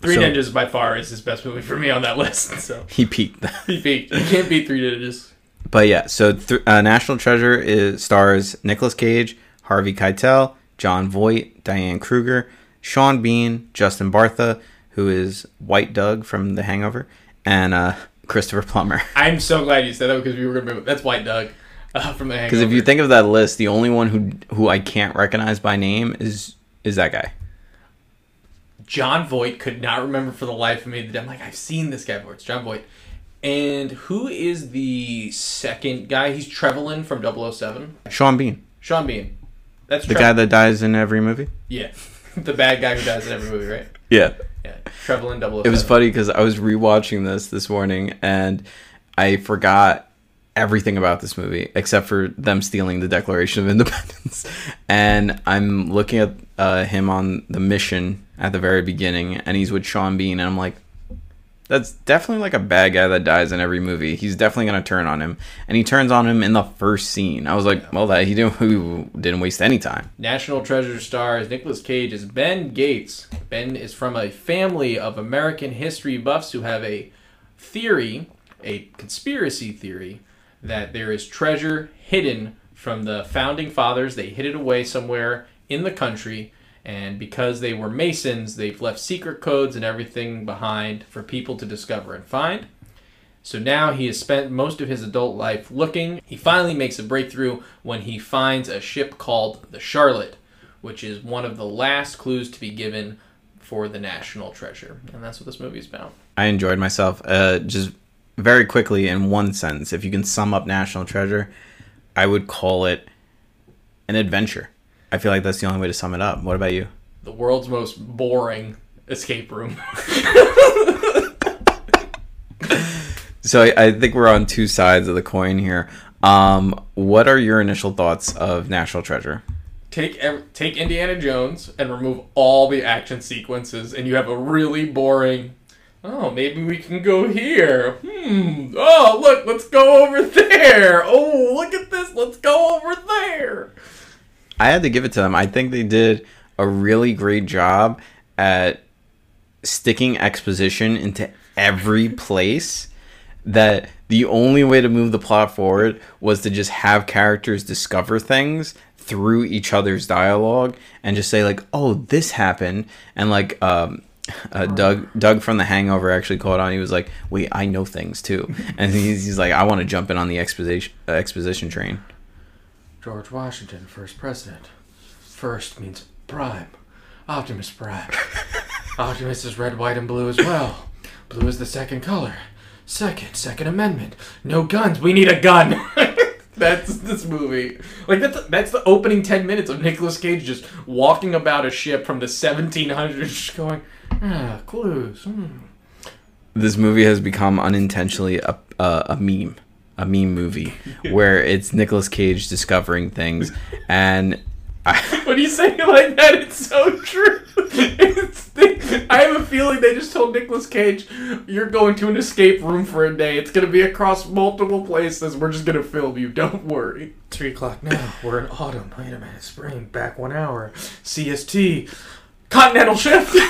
Three So- Ninjas by far is his best movie for me on that list. So He peaked. he beat. You can't beat Three Ninjas. But yeah, so th- uh, National Treasure is stars Nicolas Cage, Harvey Keitel, Jon Voight, Diane Kruger, Sean Bean, Justin Bartha, who is White Doug from The Hangover, and uh, Christopher Plummer. I'm so glad you said that because we were gonna. That's White Doug uh, from the Hangover. Because if you think of that list, the only one who who I can't recognize by name is is that guy. Jon Voight could not remember for the life of me. That I'm like, I've seen this guy before. It's Jon Voight. And who is the second guy? He's Trevelyan from 007. Sean Bean, Sean Bean. That's the guy that dies in every movie. Yeah. the bad guy who dies in every movie, right? Yeah. Yeah. Trevelyan 007. It was funny because I was rewatching this this morning and I forgot everything about this movie except for them stealing the Declaration of Independence. And I'm looking at uh, him on the mission at the very beginning, and he's with Sean Bean, and I'm like, that's definitely like a bad guy that dies in every movie. He's definitely gonna turn on him, and he turns on him in the first scene. I was like, well, that he didn't he didn't waste any time. National Treasure stars Nicolas Cage as Ben Gates. Ben is from a family of American history buffs who have a theory, a conspiracy theory, that there is treasure hidden from the founding fathers. They hid it away somewhere in the country, and because they were Masons, they've left secret codes and everything behind for people to discover and find. So now he has spent most of his adult life looking. He finally makes a breakthrough when he finds a ship called the Charlotte, which is one of the last clues to be given for the national treasure. And that's what this movie is about. I enjoyed myself. Uh, just very quickly, in one sentence, if you can sum up National Treasure, I would call it an adventure. I feel like that's the only way to sum it up. What about you? The world's most boring escape room. So I, I think we're on two sides of the coin here. Um, what are your initial thoughts of National Treasure? take take Indiana Jones and remove all the action sequences, and you have a really boring. Oh, maybe we can go here. Hmm. Oh, look, let's go over there. Oh, look at this. Let's go over there. I had to give it to them. I think they did a really great job at sticking exposition into every place that the only way to move the plot forward was to just have characters discover things through each other's dialogue and just say like oh this happened and like um uh, Doug Doug from The Hangover actually caught on. He was like, "Wait, I know things too," and he's, he's like, "I want to jump in on the exposition uh, exposition train." George Washington, first president. First means prime. Optimus Prime. Optimus is red, white, and blue as well. Blue is the second color. Second, Second Amendment. No guns. We need a gun. that's this movie. Like that's that's the opening ten minutes of Nicolas Cage just walking about a ship from the 1700s, just going, ah, clues. Hmm. this movie has become unintentionally a, a, a meme, a meme movie, where it's Nicolas Cage discovering things, and I, When you say it like that, it's so true. It's the, I have a feeling they just told Nicolas Cage, "You're going to an escape room for a day. It's going to be across multiple places. We're just going to film you. Don't worry." Three o'clock now. We're in autumn. Wait a minute. Spring. Back one hour. CST. Continental shift. the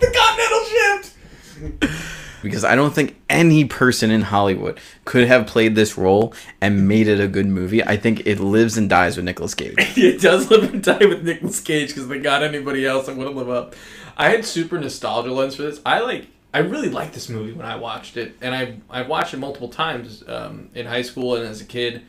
continental shift. I don't think any person in Hollywood could have played this role and made it a good movie. I think it lives and dies with Nicolas Cage. it does live and die with Nicolas Cage because they got anybody else that wouldn't live up. I had super nostalgia lens for this. I like. I really liked this movie when I watched it, and I I watched it multiple times um, in high school and as a kid.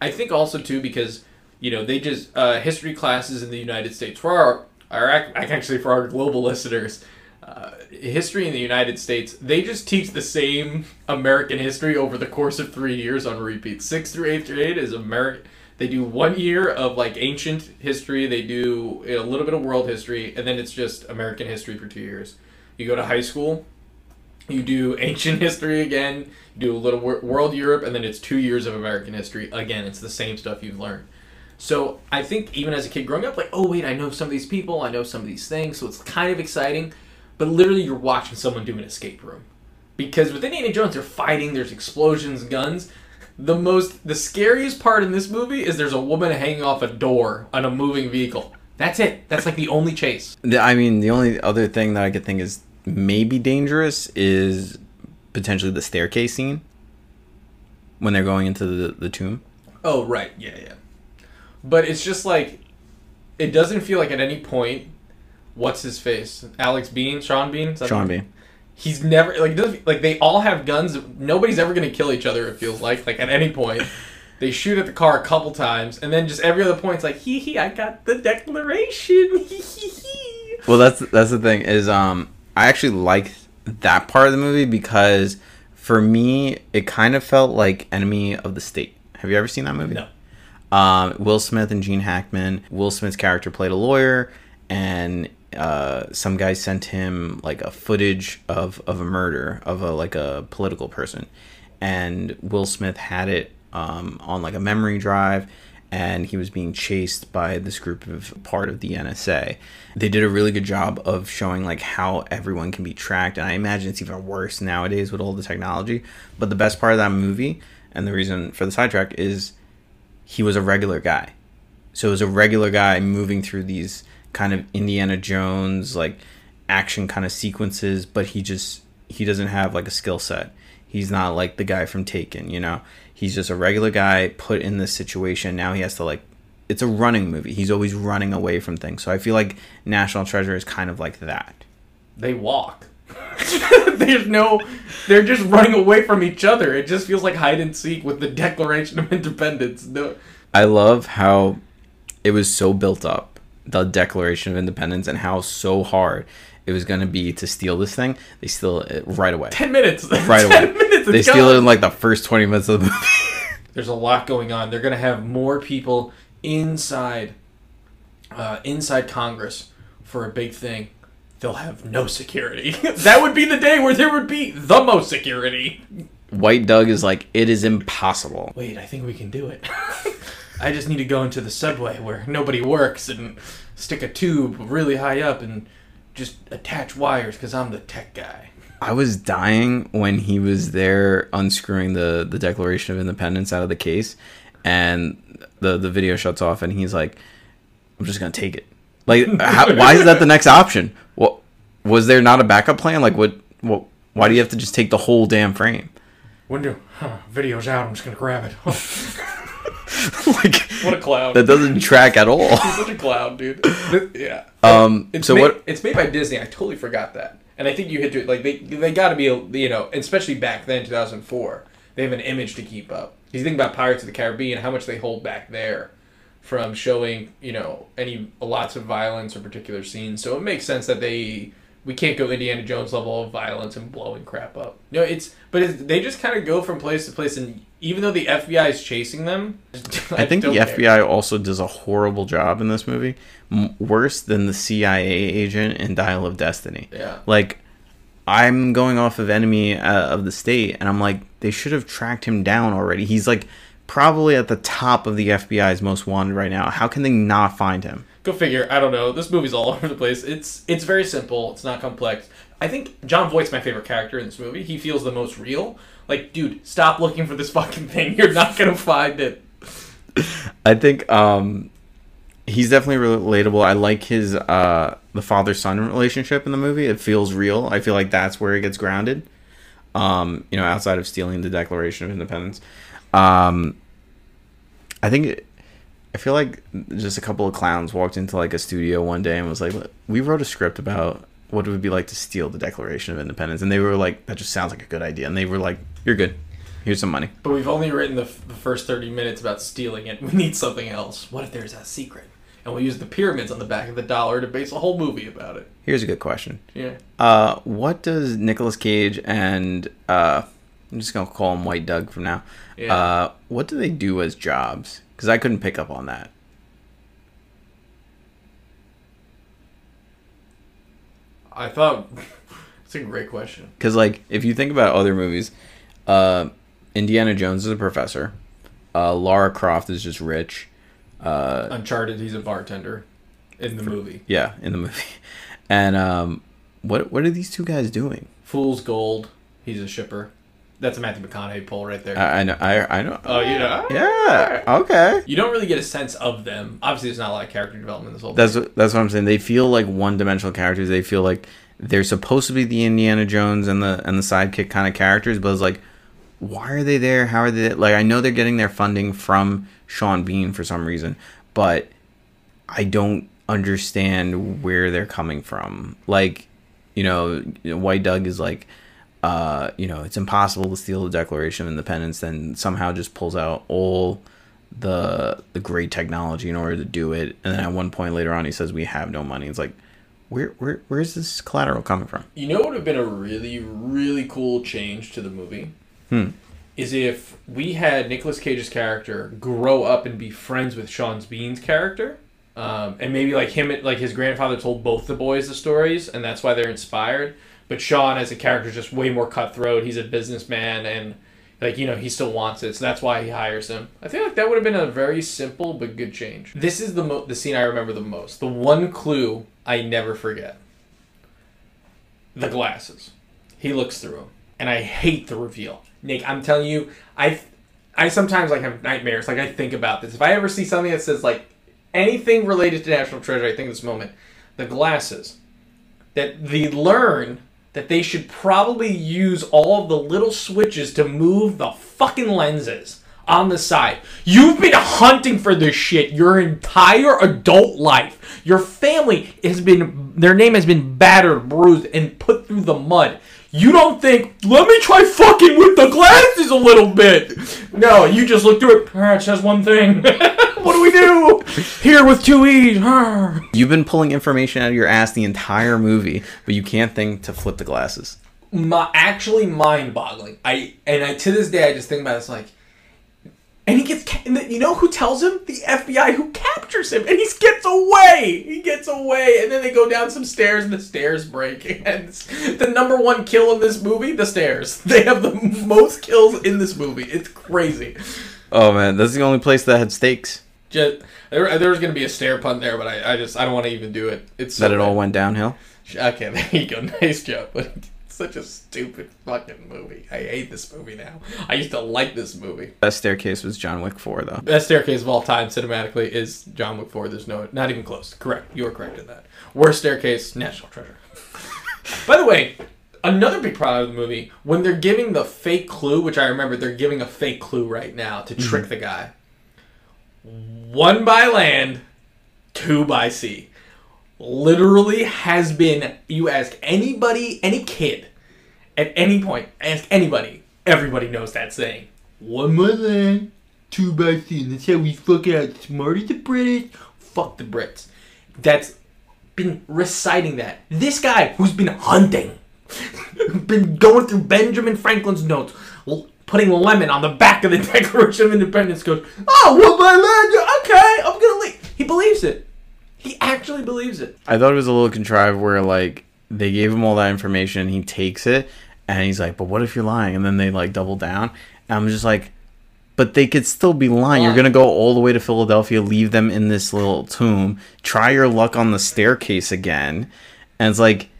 I think also too because you know they just uh, history classes in the United States for our our ac- actually for our global listeners. Uh, history in the United States, they just teach the same American history over the course of three years on repeat. Sixth through eighth grade is American. They do one year of like ancient history. They do a little bit of world history, and then it's just American history for two years. You go to high school, you do ancient history again. Do a little wor- world Europe, and then it's two years of American history again. It's the same stuff you've learned. So I think even as a kid growing up, like, oh wait, I know some of these people, I know some of these things, so it's kind of exciting. But literally, you're watching someone do an escape room because with Indiana Jones, they're fighting. There's explosions, guns. The most, the scariest part in this movie is there's a woman hanging off a door on a moving vehicle. That's it. That's like the only chase. I mean, the only other thing that I could think is maybe dangerous is potentially the staircase scene when they're going into the, the tomb. Oh right, yeah, yeah. But it's just like it doesn't feel like at any point what's his face? Alex Bean, Sean Bean, Sean Bean. He's never like doesn't like they all have guns. Nobody's ever gonna kill each other. It feels like like at any point. They shoot at the car a couple times, and then just every other point, it's like, hee hee, I got the declaration. Hee hee hee. Well, that's that's the thing is um I actually like that part of the movie because for me it kind of felt like Enemy of the State. Have you ever seen that movie? No. Um, Will Smith and Gene Hackman. Will Smith's character played a lawyer, and uh, some guy sent him like a footage of, of a murder of a like a political person, and Will Smith had it um, on like a memory drive, and he was being chased by this group of part of the NSA. They did a really good job of showing like how everyone can be tracked, and I imagine it's even worse nowadays with all the technology. But the best part of that movie, and the reason for the sidetrack is he was a regular guy. So it was a regular guy moving through these kind of Indiana Jones like action kind of sequences, but he just he doesn't have like a skill set. He's not like the guy from Taken, you know. He's just a regular guy put in this situation. Now he has to like it's a running movie. He's always running away from things. So I feel like National Treasure is kind of like that. They walk. There's no. They're just running away from each other. It just feels like hide and seek with the Declaration of Independence. No. I love how it was so built up, the Declaration of Independence, and how so hard it was going to be to steal this thing. They steal it right away. Ten minutes. Right Ten away. minutes. They steal it in like the first 20 minutes of the movie. There's a lot going on. They're gonna have more people inside, uh, inside Congress for a big thing. They'll have no security. that would be the day where there would be the most security. White Doug is like, it is impossible. Wait, I think we can do it. I just need to go into the subway where nobody works and stick a tube really high up and just attach wires because I'm the tech guy. I was dying when he was there unscrewing the, the Declaration of Independence out of the case, and the, the video shuts off, and he's like, I'm just going to take it. Like, how, why is that the next option? What Was there not a backup plan? Like, what, what, why do you have to just take the whole damn frame? Window, huh, video's out. I'm just gonna grab it. like, what a clown. that doesn't track at all. He's such a clown, dude. yeah. Um, It's so made, what? It's made by Disney. I totally forgot that. And I think you hit it like they they got to be you know, especially back then, 2004. They have an image to keep up. You think about Pirates of the Caribbean, how much they hold back there from showing you know any lots of violence or particular scenes. So it makes sense that they we can't go Indiana Jones level of violence and blowing crap up. No, it's but it's, they just kind of go from place to place, and even though the FBI is chasing them, I think the care. FBI also does a horrible job in this movie, M- worse than the CIA agent in Dial of Destiny. Yeah. Like, I'm going off of Enemy uh, of the State, and I'm like, they should have tracked him down already. He's like probably at the top of the FBI's most wanted right now. How can they not find him? Go figure. I don't know. This movie's all over the place. It's it's very simple. It's not complex. I think Jon Voight's my favorite character in this movie. He feels the most real. Like, dude, stop looking for this fucking thing. You're not gonna find it. I think um, he's definitely relatable. I like his uh, the father son relationship in the movie. It feels real. I feel like that's where it gets grounded. Um, you know, outside of stealing the Declaration of Independence. Um, I think I feel like just a couple of clowns walked into like a studio one day and was like, "We wrote a script about what it would be like to steal the Declaration of Independence," and they were like, "That just sounds like a good idea," and they were like, "You're good. Here's some money." But we've only written the, the first 30 minutes about stealing it. We need something else. What if there's a secret? And we'll use the pyramids on the back of the dollar to base a whole movie about it. Here's a good question. Yeah. Uh, what does Nicolas Cage and uh, I'm just gonna call him White Doug from now. Yeah. Uh, what do they do as jobs? Because I couldn't pick up on that. I thought it's a great question. Because like, if you think about other movies, uh, Indiana Jones is a professor. Uh, Lara Croft is just rich. Uh, Uncharted, he's a bartender in the movie. yeah, in the movie. And um, what what are these two guys doing? Fool's Gold, he's a shipper. That's a Matthew McConaughey pull right there. I, I know. I I know. oh, you know? Yeah. Okay. You don't really get a sense of them. Obviously, there's not a lot of character development in this whole That's thing. what- that's what I'm saying. They feel like one-dimensional characters. They feel like they're supposed to be the Indiana Jones and the and the sidekick kind of characters, but it's like, why are they there? How are they? Like, I know they're getting their funding from Sean Bean for some reason, but I don't understand where they're coming from. Like, you know, White Doug is like, uh, you know, it's impossible to steal the Declaration of Independence, then somehow just pulls out all the the great technology in order to do it. And then at one point later on, he says, "We have no money." It's like, where where where's this collateral coming from? You know what would have been a really, really cool change to the movie? Hmm. Is if we had Nicolas Cage's character grow up and be friends with Sean Bean's character. Um, and maybe like him, like his grandfather told both the boys the stories, and that's why they're inspired. But Sean, as a character, is just way more cutthroat. He's a businessman, and like you know, he still wants it, so that's why he hires him. I feel like that would have been a very simple but good change. This is the mo- the scene I remember the most. The one clue I never forget. The glasses. He looks through them, and I hate the reveal. Nick, I'm telling you, I, I sometimes like have nightmares. Like I think about this. If I ever see something that says like anything related to National Treasure, I think this moment. The glasses. That they learn that they should probably use all of the little switches to move the fucking lenses on the side. You've been hunting for this shit your entire adult life. Your family has been, their name has been battered, bruised, and put through the mud. You don't think, let me try fucking with the glasses a little bit. No, you just look through it. It says one thing. what do we do? Here with two E's. You've been pulling information out of your ass the entire movie, but you can't think to flip the glasses. my, actually mind-boggling. I and I to this day I just think about it, it's like, and he gets ca- and the- you know who tells him the FBI who captures him and he gets away. He gets away and then they go down some stairs and the stairs break and the number one kill in this movie the stairs. They have the most kills in this movie. It's crazy. Oh man, that's the only place that had stakes. Just there, there was gonna be a stair pun there, but I, I just I don't want to even do it. It's so That it all went downhill. Okay, there you go. Nice job. But such a stupid fucking movie. I hate this movie now. I used to like this movie. Best staircase was John Wick 4, though. Best staircase of all time cinematically is John Wick 4. There's no, not even close. Correct. You are correct in that. Worst staircase, National Treasure. By the way, another big problem of the movie, when they're giving the fake clue, which I remember they're giving a fake clue right now to mm-hmm. trick the guy. One by land, two by sea. Literally has been, you ask anybody, any kid, at any point, ask anybody, everybody knows that saying. One by land, two by sea. That's how we fucking outsmarted the British. Fuck the Brits. That's been reciting that. This guy who's been hunting, been going through Benjamin Franklin's notes, putting lemon on the back of the Declaration of Independence, goes, "Oh, one my land, okay, I'm gonna leave." He believes it. He actually believes it. I thought it was a little contrived where, like, they gave him all that information, and he takes it, and he's like, but what if you're lying? And then they, like, double down. And I'm just like, but they could still be lying. You're to go all the way to Philadelphia, leave them in this little tomb, try your luck on the staircase again. And it's like,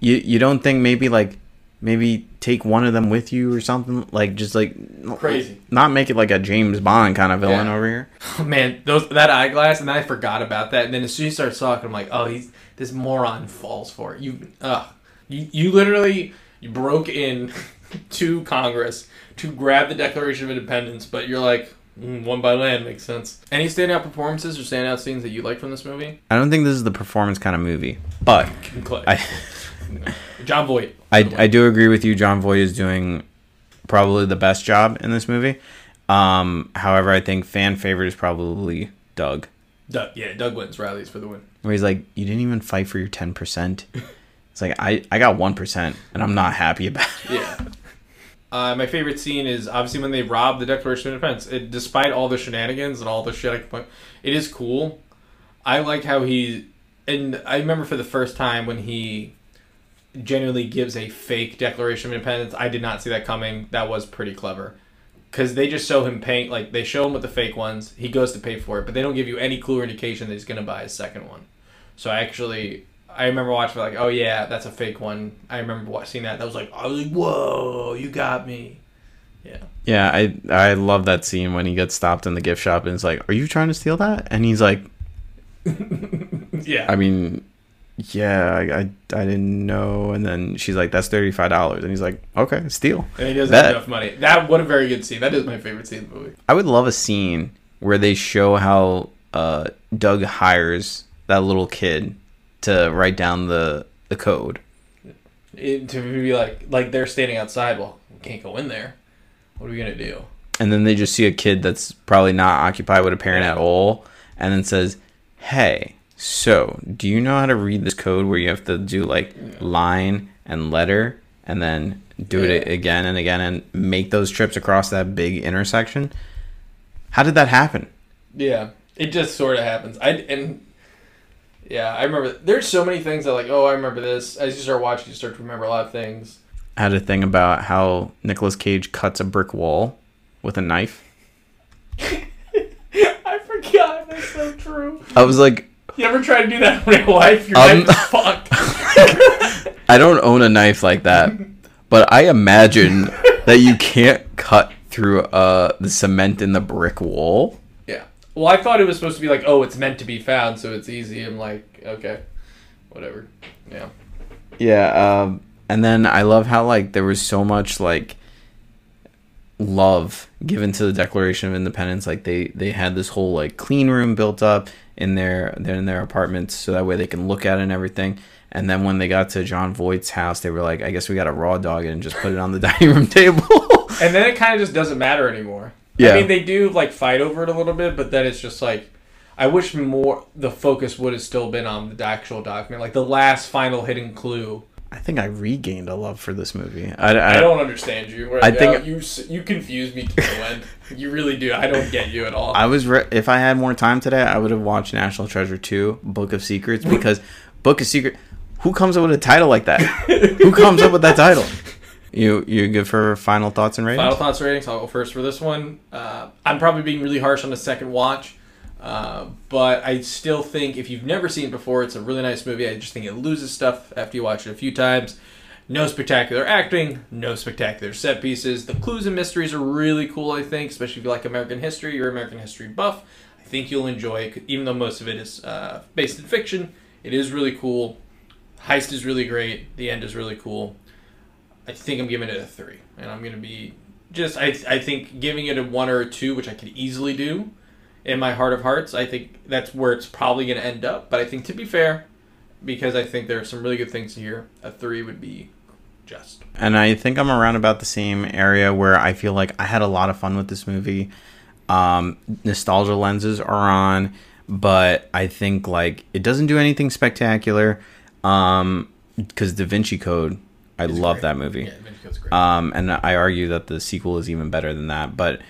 you, you don't think maybe, like, maybe take one of them with you or something? Like, just, like, Crazy. Not make it like a James Bond kind of villain Yeah. over here. Oh, man, those that eyeglass, and I forgot about that. And then as soon as he starts talking, I'm like, oh, he's this moron falls for it. You, ugh, you, you literally you broke in to Congress to grab the Declaration of Independence, but you're like, mm, one by land makes sense. Any standout performances or standout scenes that you like from this movie? I don't think this is the performance kind of movie, but I Jon Voight. I, I do agree with you. Jon Voight is doing probably the best job in this movie. Um, however, I think fan favorite is probably Doug, Doug, yeah, Doug wins rallies for the win. where he's like, "You didn't even fight for your ten percent." It's like I I got one percent, and I'm not happy about it. Yeah. Uh, my favorite scene is obviously when they rob the Declaration of Independence. It, despite all the shenanigans and all the shit I it is cool. I like how he, and I remember for the first time when he genuinely gives a fake Declaration of Independence. I did not see that coming. That was pretty clever. Because they just show him paying, like, they show him with the fake ones. He goes to pay for it, but they don't give you any clue or indication that he's going to buy a second one. So I actually, I remember watching, like, oh yeah, that's a fake one. I remember wa- seeing that. That was like, I was like, whoa, you got me. Yeah. Yeah, I I love that scene when he gets stopped in the gift shop and it's like, "Are you trying to steal that?" And he's like, Yeah. "I mean, yeah, I I, I didn't know." And then she's like, "That's thirty five dollars," and he's like, "Okay, steal." and he doesn't that- have enough money. That what a very good scene. That is my favorite scene in the movie. I would love a scene where they show how uh, Doug hires that little kid to write down the the code. It, to be like, like they're standing outside. Well, we can't go in there. What are we gonna do? and then they just see a kid that's probably not occupied with a parent at all and then says hey so do you know how to read this code where you have to do like line and letter and then do it again and again and make those trips across that big intersection how did that happen Yeah, it just sort of happens. I and yeah, I remember. There's so many things that like, oh, I remember this. As you start watching, you start to remember a lot of things. I had a thing about how Nicolas Cage cuts a brick wall with a knife I forgot. That's so true. I was like You ever try to do that in real life? Your Um, life is fucked. I don't own a knife like that, but I imagine that you can't cut through uh the cement in the brick wall. yeah. Well, I thought it was supposed to be like, oh, it's meant to be found, so it's easy. I'm like, okay, whatever. Yeah. Yeah, um and then I love how like there was so much like love given to the Declaration of Independence. Like they they had this whole like clean room built up in their in their apartments so that way they can look at it and everything. And then when they got to Jon Voight's house, they were like, I guess we got to raw dog it and just put it on the dining room table. And then it kind of just doesn't matter anymore. Yeah. I mean, they do like fight over it a little bit, but then it's just like, I wish more the focus would have still been on the actual document, like the last final hidden clue. I think I regained a love for this movie. I, I, I don't understand you. Right I think- you you confuse me to the end. You really do. I don't get you at all. I was re- if I had more time today, I would have watched National Treasure 2, Book of Secrets because Book of Secret who comes up with a title like that? who comes up with that title? You you good for final thoughts and ratings? Final thoughts ratings. I'll go first for this one. Uh, I'm probably being really harsh on the second watch, uh, but I still think if you've never seen it before, it's a really nice movie. I just think it loses stuff after you watch it a few times. No spectacular acting, no spectacular set pieces. The clues and mysteries are really cool, I think, especially if you like American history, you're an American history buff. I think you'll enjoy it, even though most of it is uh, based in fiction. It is really cool. Heist is really great. The end is really cool. I think I'm giving it a three, and I'm gonna be just. I I think giving it a one or a two, which I could easily do, in my heart of hearts. I think that's where it's probably gonna end up. But I think to be fair, because I think there are some really good things here, a three would be just. and I think I'm around about the same area where I feel like I had a lot of fun with this movie. Um, nostalgia lenses are on, but I think like it doesn't do anything spectacular. Um, because Da Vinci Code, I It's love great. that movie. Yeah, Vinci Code's great. Um, and I argue that the sequel is even better than that. But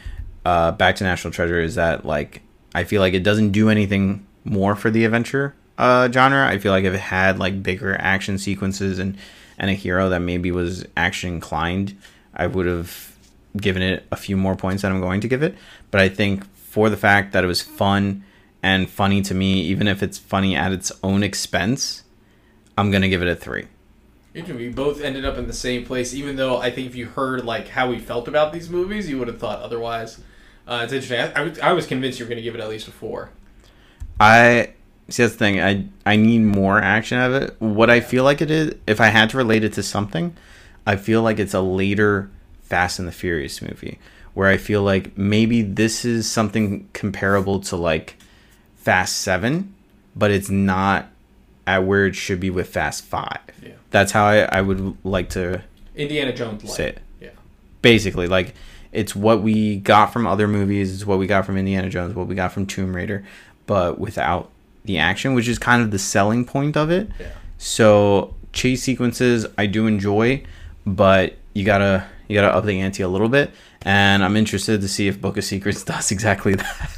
uh, Back to National Treasure is that like I feel like it doesn't do anything more for the adventure uh, genre. I feel like if it had like bigger action sequences and and a hero that maybe was action inclined, I would have given it a few more points than I'm going to give it. But I think for the fact that it was fun and funny to me, even if it's funny at its own expense, I'm gonna give it a three. We both ended up in the same place, even though I think if you heard like how we felt about these movies, you would have thought otherwise. Uh, it's interesting. I, I, was- I was convinced you were going to give it at least a four. I see that's the thing. I I need more action out of it. What I feel like it is, if I had to relate it to something, I feel like it's a later Fast and the Furious movie where I feel like maybe this is something comparable to like Fast 7, but it's not at where it should be with Fast 5. Yeah. That's how I, I would like to Indiana Jones. Say it. Yeah. Basically, like it's what we got from other movies, it's what we got from Indiana Jones, what we got from Tomb Raider, but without the action, which is kind of the selling point of it. Yeah. So chase sequences I do enjoy, but you gotta you gotta up the ante a little bit. And I'm interested to see if Book of Secrets does exactly that.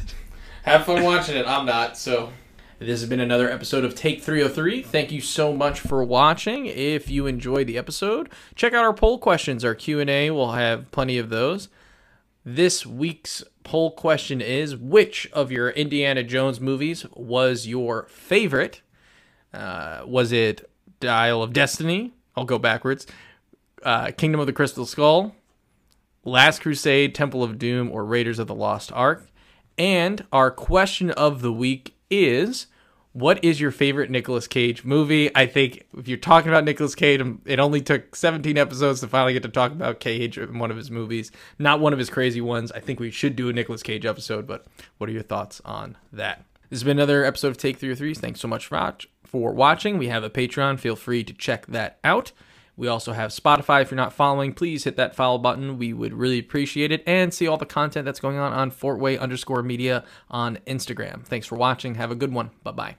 Have fun watching it. I'm not. So this has been another episode of Take 303. Thank you so much for watching. If you enjoyed the episode, check out our poll questions, our Q&A. We'll have plenty of those. This week's poll question is which of your Indiana Jones movies was your favorite? Uh, was it Dial of Destiny? I'll go backwards. Uh, Kingdom of the Crystal Skull, Last Crusade, Temple of Doom, or Raiders of the Lost Ark. And our question of the week is what is your favorite Nicolas Cage movie? I think if you're talking about Nicolas Cage, it only took 17 episodes to finally get to talk about Cage in one of his movies. Not one of his crazy ones. I think we should do a Nicolas Cage episode, but what are your thoughts on that? This has been another episode of Take 303. Thanks so much for watching. We have a Patreon. Feel free to check that out. We also have Spotify. If you're not following, please hit that follow button. We would really appreciate it. And see all the content that's going on on Fortway underscore media on Instagram. Thanks for watching. Have a good one. Bye bye.